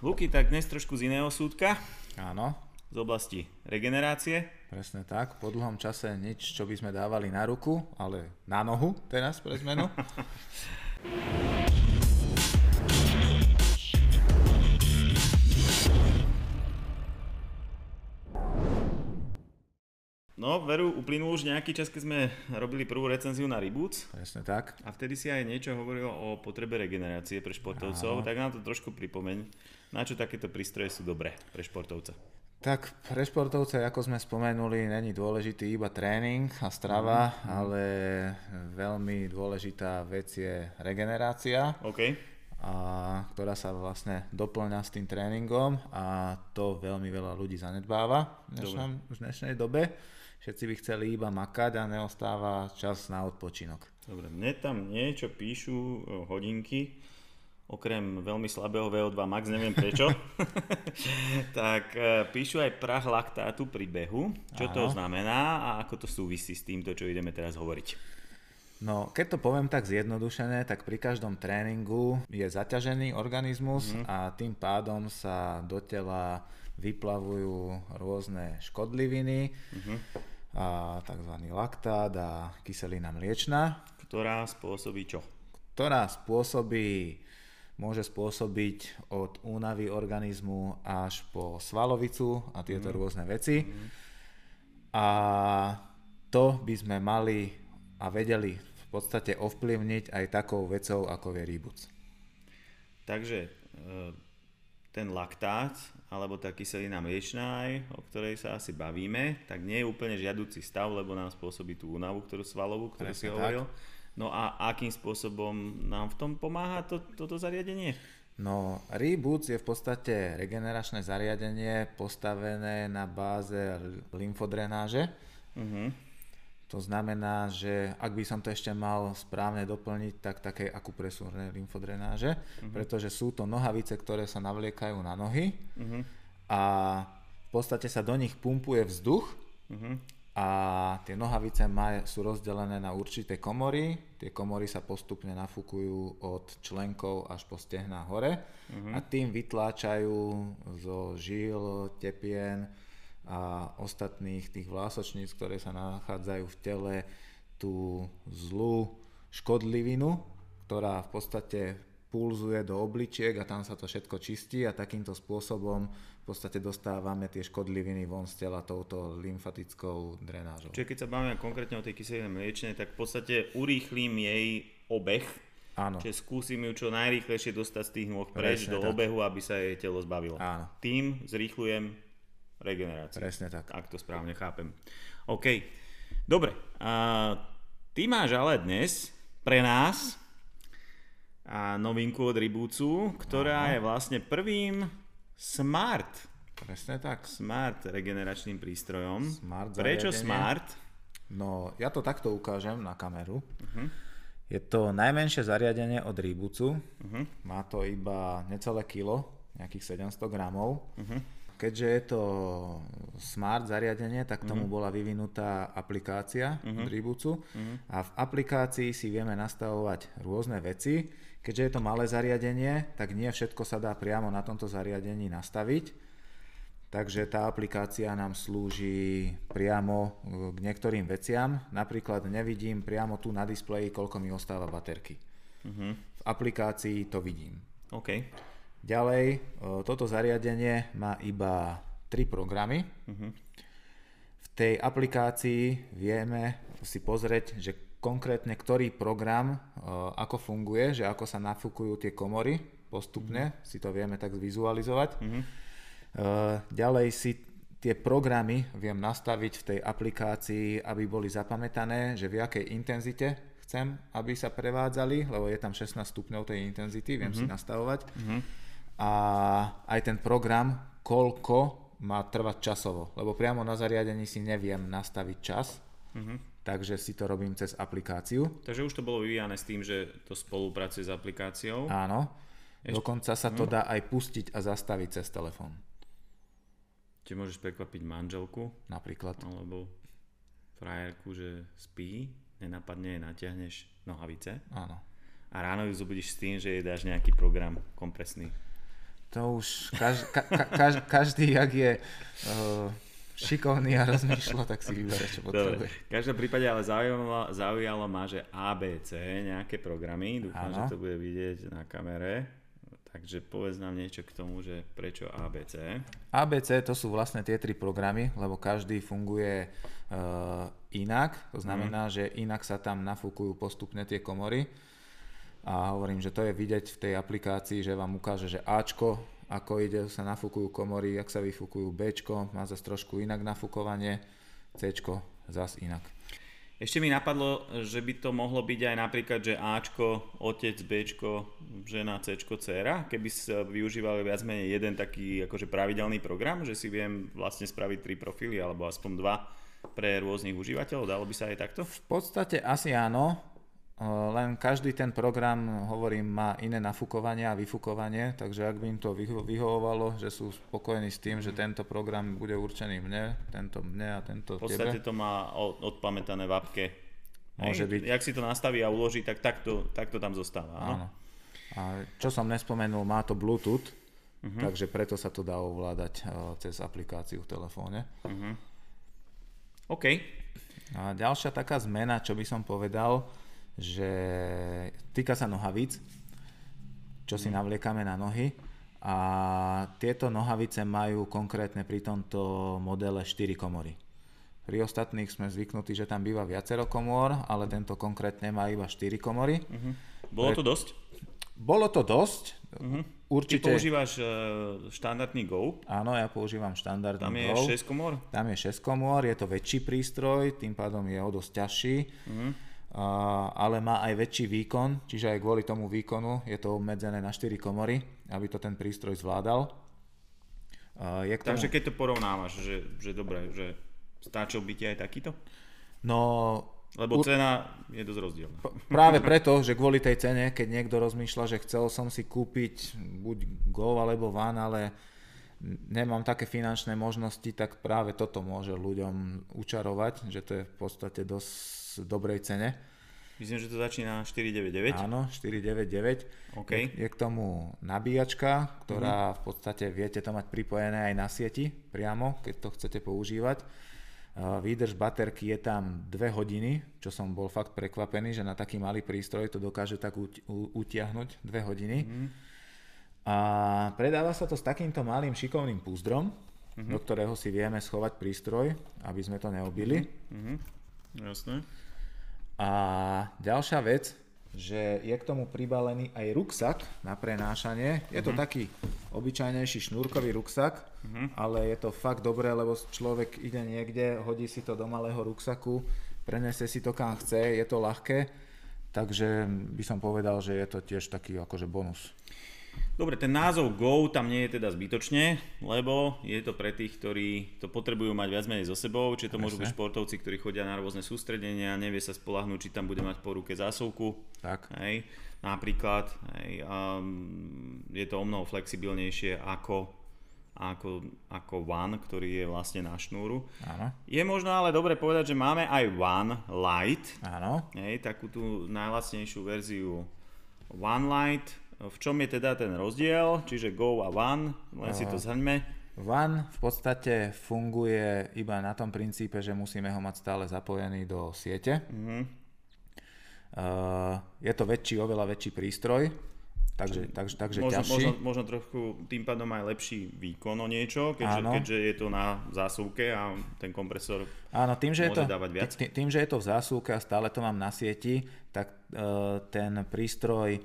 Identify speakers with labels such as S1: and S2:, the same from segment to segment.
S1: Luky, tak dnes trošku z iného súdka,
S2: Áno,
S1: z oblasti regenerácie.
S2: presne tak. Po dlhom čase nič, čo by sme dávali na ruku, ale na nohu teraz pre zmenu.
S1: No, veru, uplynul už nejaký čas, keď sme robili prvú recenziu na Reboots
S2: presne tak.
S1: a vtedy si aj niečo hovoril o potrebe regenerácie pre športovcov,
S2: Áno.
S1: tak nám to trošku pripomeň, na čo takéto prístroje sú dobré pre športovca.
S2: Tak pre športovce, ako sme spomenuli, není dôležitý iba tréning a strava, ale veľmi dôležitá vec je regenerácia,
S1: OK?
S2: A, ktorá sa vlastne doplňa s tým tréningom a to veľmi veľa ľudí zanedbáva v, dnešnom, v dnešnej dobe. Všetci by chceli iba makať a neostáva čas na odpočinok.
S1: Dobre, mne tam niečo píšu e, hodinky, okrem veľmi slabého VO2 max, neviem prečo, tak e, píšu aj prach laktátu pri behu. Čo to
S2: Áno.
S1: znamená a ako to súvisí s týmto, čo ideme teraz hovoriť?
S2: No, keď to poviem tak zjednodušené, tak pri každom tréningu je zaťažený organizmus mm-hmm. a tým pádom sa do tela vyplavujú rôzne škodliviny mm-hmm. a tzv. laktát a kyselina mliečna,
S1: Ktorá spôsobí čo?
S2: ktorá spôsobí, môže spôsobiť od únavy organizmu až po svalovicu a tieto mm. rôzne veci. Mm. A to by sme mali a vedeli v podstate ovplyvniť aj takou vecou, ako je rýbuc.
S1: Takže e, ten laktát, alebo tá kyselina mliečná, aj, o ktorej sa asi bavíme, tak nie je úplne žiaducí stav, lebo nám spôsobí tú únavu, ktorú svalovú, ktorú si hovoril. No a akým spôsobom nám v tom pomáha to, toto zariadenie?
S2: No, Reboots je v podstate regeneračné zariadenie postavené na báze lymfodrenáže.
S1: Uh-huh.
S2: To znamená, že ak by som to ešte mal správne doplniť, tak takej akupresúrnej lymfodrenáže, uh-huh. pretože sú to nohavice, ktoré sa navliekajú na nohy
S1: Uh-huh.
S2: a v podstate sa do nich pumpuje vzduch
S1: Uh-huh.
S2: a tie nohavice maj, sú rozdelené na určité komory. Tie komory sa postupne nafúkujú od členkov až po stehná hore uh-huh. a tým vytláčajú zo žil, tepien a ostatných tých vlásočníc, ktoré sa nachádzajú v tele, tú zlú škodlivinu, ktorá v podstate pulzuje do obličiek a tam sa to všetko čistí a takýmto spôsobom v podstate dostávame tie škodliviny von z tela touto lymfatickou drenážou.
S1: Čiže keď sa bavíme konkrétne o tej kyseline mliečnej, tak v podstate urýchlim jej obeh,
S2: Áno,
S1: čiže skúsim ju čo najrýchlejšie dostať z tých nôh preč
S2: Presne
S1: do
S2: tak.
S1: obehu, aby sa jej telo zbavilo.
S2: Áno.
S1: Tým zrýchlujem regeneráciu.
S2: presne tak.
S1: Ak to správne chápem. OK. Dobre. A ty máš ale dnes pre nás a novinku od Reboocu, ktorá je vlastne prvým smart,
S2: Presne tak.
S1: smart regeneračným prístrojom.
S2: Smart
S1: Prečo
S2: zariadenie.
S1: smart?
S2: No, ja to takto ukážem na kameru. Je to najmenšie zariadenie od Reboocu. Má to iba necelé kilo, nejakých 700 gramov. Keďže je to smart zariadenie, tak tomu bola vyvinutá aplikácia od Reboocu. A v aplikácii si vieme nastavovať rôzne veci. Keďže je to malé zariadenie, tak nie všetko sa dá priamo na tomto zariadení nastaviť. Takže tá aplikácia nám slúži priamo e, k niektorým veciam. Napríklad nevidím priamo tu na displeji, koľko mi ostáva baterky. V aplikácii to vidím.
S1: OK.
S2: Ďalej, e, toto zariadenie má iba tri programy. V tej aplikácii vieme si pozrieť, že konkrétne ktorý program, e, ako funguje, že ako sa nafúkujú tie komory postupne, si to vieme tak zvizualizovať. Uh, ďalej si tie programy viem nastaviť v tej aplikácii, aby boli zapamätané, že v jakej intenzite chcem, aby sa prevádzali, lebo je tam 16 stupňov tej intenzity, viem si nastavovať. A aj ten program, koľko má trvať časovo, lebo priamo na zariadení si neviem nastaviť čas, takže si to robím cez aplikáciu.
S1: Takže už to bolo vyvíjane s tým, že to spolupracuje s aplikáciou.
S2: Áno, dokonca sa to dá aj pustiť a zastaviť cez telefón,
S1: Čiže môžeš prekvapiť manželku
S2: napríklad.
S1: alebo frajerku, že spí, nenapadne jej natiahneš nohavice
S2: Áno.
S1: a ráno ju zobudíš s tým, že jej dáš nejaký program kompresný.
S2: To už kaž, ka, ka, kaž, každý, jak je uh, šikovný a rozmýšľa, tak si vybere, čo potrebuje.
S1: Dobre. V každom prípade ale zaujalo, zaujalo ma, že ABC, nejaké programy, dúfam,
S2: Áno.
S1: že to bude vidieť na kamere. Takže povedz nám niečo k tomu, že prečo ABC.
S2: ABC to sú vlastne tie tri programy, lebo každý funguje uh, inak. To znamená, mm. že inak sa tam nafúkujú postupne tie komory. A hovorím, že to je vidieť v tej aplikácii, že vám ukáže, že Ačko, ako ide, sa nafúkujú komory, jak sa vyfúkujú Bčko, má zase trošku inak nafúkovanie, Cčko zase inak.
S1: Ešte mi napadlo, že by to mohlo byť aj napríklad, že Ačko, otec, Bčko, žena, Cčko, dcera, keby sa využívali viac menej jeden taký akože pravidelný program, že si viem vlastne spraviť tri profily alebo aspoň dva pre rôznych užívateľov, dalo by sa aj takto?
S2: V podstate asi áno, len každý ten program, hovorím, má iné nafúkovanie a vyfúkovanie, takže ak by im to vyho- vyhovovalo, že sú spokojní s tým, že tento program bude určený mne, tento mne a tento
S1: V podstate
S2: tebe.
S1: to má odpamätané v apke.
S2: Môže
S1: Hej,
S2: byť.
S1: Jak si to nastaví a uloží, tak takto, takto tam zostáva. Áno.
S2: A čo som nespomenul, má to Bluetooth, takže preto sa to dá ovládať cez aplikáciu v telefóne.
S1: OK.
S2: A ďalšia taká zmena, čo by som povedal, že týka sa nohavíc, čo si navliekame na nohy. A tieto nohavice majú konkrétne pri tomto modele 4 komory. Pri ostatných sme zvyknutí, že tam býva viacero komôr, ale tento konkrétne má iba 4 komory.
S1: Bolo to dosť?
S2: Bolo to dosť.
S1: Ty
S2: Určite...
S1: používaš uh, štandardný Go,
S2: Áno, ja používam štandardný
S1: tam je
S2: Go.
S1: 6 komor.
S2: Tam je 6 komôr, je to väčší prístroj, tým pádom je o dosť ťažší,
S1: Mhm.
S2: Ale má aj väčší výkon, čiže aj kvôli tomu výkonu je to obmedzené na 4 komory, aby to ten prístroj zvládal. Je tomu,
S1: Takže keď to porovnávaš, že, že dobre, že stačil by ti aj takýto?
S2: no,
S1: Lebo cena je dosť rozdielna.
S2: práve preto, že kvôli tej cene, keď niekto rozmýšľa, že chcel som si kúpiť buď Go alebo Van, ale nemám také finančné možnosti, tak práve toto môže ľuďom učarovať, že to je v podstate dosť dobrej cene.
S1: Myslím, že to začína 499.
S2: Áno, 499.
S1: OK.
S2: Je, je k tomu nabíjačka, ktorá v podstate viete to mať pripojené aj na sieti priamo, keď to chcete používať. Uh, Výdrž baterky je tam 2 hodiny, čo som bol fakt prekvapený, že na taký malý prístroj to dokáže tak utiahnuť 2 hodiny. A predáva sa to s takýmto malým šikovným púzdrom, do ktorého si vieme schovať prístroj, aby sme to neobili.
S1: Jasné.
S2: A ďalšia vec, že je k tomu pribalený aj ruksak na prenášanie. Je to taký obyčajnejší šnúrkový ruksak, ale je to fakt dobré, lebo človek ide niekde, hodí si to do malého ruksaku, prenese si to kam chce, je to ľahké, takže by som povedal, že je to tiež taký akože bonus.
S1: Dobre, ten názov Go tam nie je teda zbytočne, lebo je to pre tých, ktorí to potrebujú mať viac menej so sebou, či to môžu byť
S2: Presne.
S1: športovci, ktorí chodia na rôzne sústredenia, nevie sa spolahnúť, či tam bude mať po ruke zásuvku.
S2: Tak.
S1: Hej, napríklad, hej, um, je to o mnoho flexibilnejšie ako, ako, ako One, ktorý je vlastne na šnúru.
S2: Áno,
S1: Je možno ale dobre povedať, že máme aj One Lite,
S2: áno.
S1: hej, takú tú najlacnejšiu verziu One Lite. V čom je teda ten rozdiel? Čiže Go a One, len si to zhrňme.
S2: Van v podstate funguje iba na tom princípe, že musíme ho mať stále zapojený do siete. Uh, je to väčší, oveľa väčší prístroj, takže, takže, takže
S1: Možno,
S2: ťažší.
S1: možno, možno trochu tým pádom aj lepší výkon o niečo, keďže,
S2: Áno.
S1: keďže je to na zásuvke a ten kompresor
S2: Áno, tým že, je to,
S1: môže dávať viac.
S2: tý- tým, že je to v zásuvke a stále to mám na sieti, tak uh, ten prístroj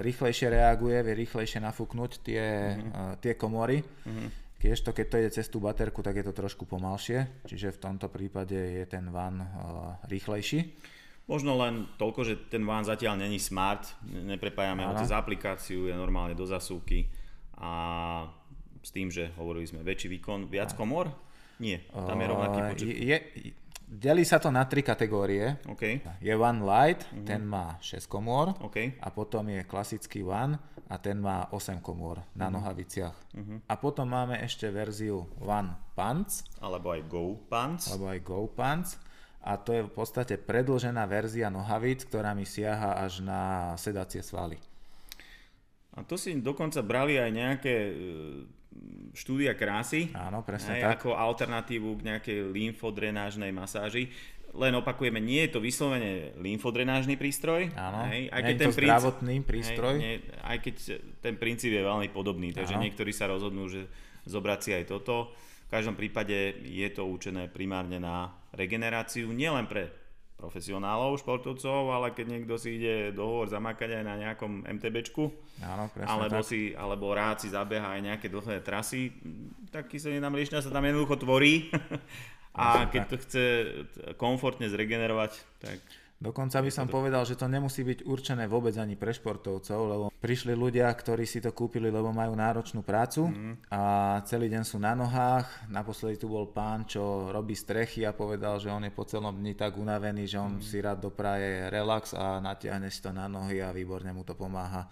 S2: rýchlejšie reaguje, vie rýchlejšie nafúknuť tie,
S1: Mhm.
S2: uh, tie komory. Kiež to, keď to ide cez tú baterku, tak je to trošku pomalšie, čiže v tomto prípade je ten van uh, rýchlejší.
S1: Možno len toľko, že ten van zatiaľ není smart, ne- neprepájame ho
S2: Áno.
S1: cez aplikáciu, je normálne do zasúky a s tým, že hovorili sme väčší výkon, viac komor? Nie, tam je rovnaký počet.
S2: je, delí sa to na tri kategórie.
S1: OK,
S2: Je One Lite, ten má 6 komôr
S1: OK,
S2: a potom je klasický One a ten má 8 komôr na nohaviciach. A potom máme ešte verziu One Pants
S1: alebo aj Go Pants.
S2: alebo aj Go Pants a to je v podstate predlžená verzia nohavíc, ktorá mi siaha až na sedacie svaly.
S1: A to si dokonca brali aj nejaké e, štúdia krásy.
S2: Áno, presne
S1: aj,
S2: tak.
S1: Ako alternatívu k nejakej lymfodrenážnej masáži. Len opakujeme, nie je to vyslovene lymfodrenážny prístroj.
S2: Áno,
S1: hej,
S2: aj keď ten to zdravotný prístroj.
S1: Hej, nie, aj keď ten princíp je veľmi podobný, takže
S2: Áno.
S1: niektorí sa rozhodnú, že zobrať si aj toto. V každom prípade je to určené primárne na regeneráciu, nielen pre profesionálov, športovcov, ale keď niekto si ide dohovor zamakať aj na nejakom MTBčku,
S2: Áno,
S1: alebo,
S2: tak.
S1: si, alebo rád si zabeha aj nejaké dlhé trasy, tak kyselina mliečna sa tam jednoducho tvorí a keď to chce komfortne zregenerovať, tak
S2: Dokonca by som povedal, že to nemusí byť určené vôbec ani pre športovcov, lebo prišli ľudia, ktorí si to kúpili, lebo majú náročnú prácu
S1: Mhm.
S2: a celý deň sú na nohách. Naposledy tu bol pán, čo robí strechy a povedal, že on je po celom dni tak unavený, že
S1: Mhm.
S2: on si rád dopraje relax a natiahne si to na nohy a výborne mu to pomáha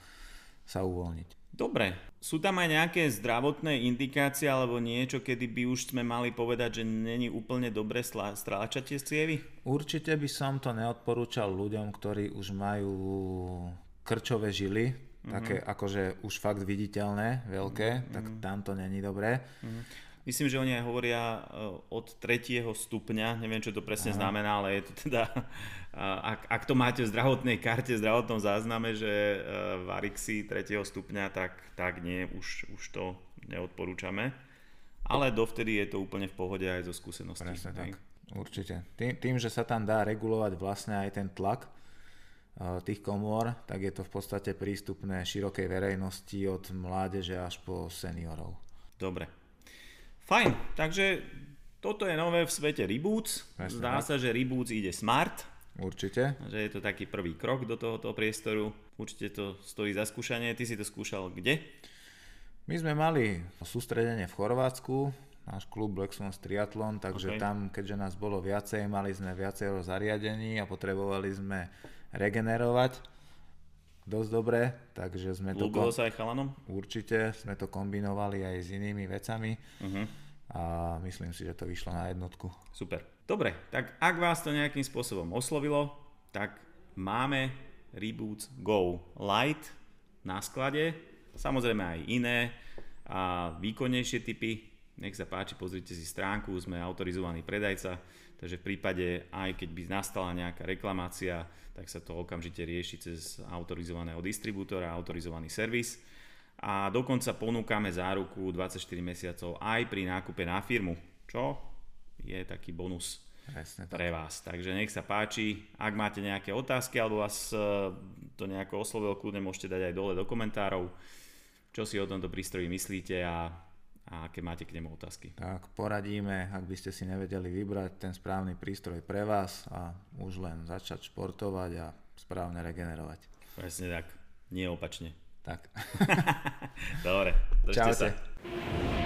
S2: sa uvoľniť.
S1: Dobre, sú tam aj nejaké zdravotné indikácie alebo niečo, kedy by už sme mali povedať, že není úplne dobre stráčať tie cievy?
S2: Určite by som to neodporúčal ľuďom, ktorí už majú krčové žily, mm-hmm. také akože už fakt viditeľné, veľké, mm-hmm. tak tam to není dobré.
S1: Myslím, že oni aj hovoria e, od tretieho stupňa, neviem, čo to presne Aha. znamená, ale je to teda, ak, ak to máte v zdravotnej karte, v zdravotnom zázname, že e, varixy tretieho stupňa, tak, tak nie, už, už to neodporúčame. Ale dovtedy je to úplne v pohode aj zo skúseností.
S2: Presne tak, určite. Tým, tým, že sa tam dá regulovať vlastne aj ten tlak eh, tých komôr, tak je to v podstate prístupné širokej verejnosti od mládeže až po seniorov.
S1: Dobre. Fajn, takže toto je nové v svete Reboots.
S2: Presne
S1: Zdá
S2: tak.
S1: sa, že Reboots ide smart,
S2: Určite.
S1: že je to taký prvý krok do tohoto priestoru. Určite to stojí za skúšanie. Ty si to skúšal kde?
S2: My sme mali sústredenie v Chorvátsku, náš klub Black Swans Triathlon, takže
S1: Ok.
S2: tam, keďže nás bolo viacej, mali sme viacero zariadení a potrebovali sme regenerovať dosť dobre, takže sme to...
S1: Ľúbilo sa aj chalanom?
S2: Určite sme to kombinovali aj s inými vecami
S1: Uh-huh.
S2: a myslím si, že to vyšlo na jednotku.
S1: Super. Dobre, tak ak vás to nejakým spôsobom oslovilo, tak máme Reboots Go Light na sklade. Samozrejme aj iné a výkonnejšie typy. Nech sa páči, pozrite si stránku, sme autorizovaný predajca, takže v prípade, aj keď by nastala nejaká reklamácia, tak sa to okamžite rieši cez autorizovaného distribútora, autorizovaný servis. A dokonca ponúkame záruku 24 mesiacov aj pri nákupe na firmu, čo je taký bonus
S2: Presne
S1: pre vás. Takže nech sa páči, ak máte nejaké otázky alebo vás eh, to nejako oslovilo, kľudne môžete dať aj dole do komentárov, čo si o tomto prístroji myslíte a, a aké máte k nemu otázky.
S2: Tak poradíme, ak by ste si nevedeli vybrať ten správny prístroj pre vás a už len začať športovať a správne regenerovať.
S1: Presne tak, nie opačne.
S2: Tak.
S1: Dobre, držte
S2: Čaute.
S1: sa.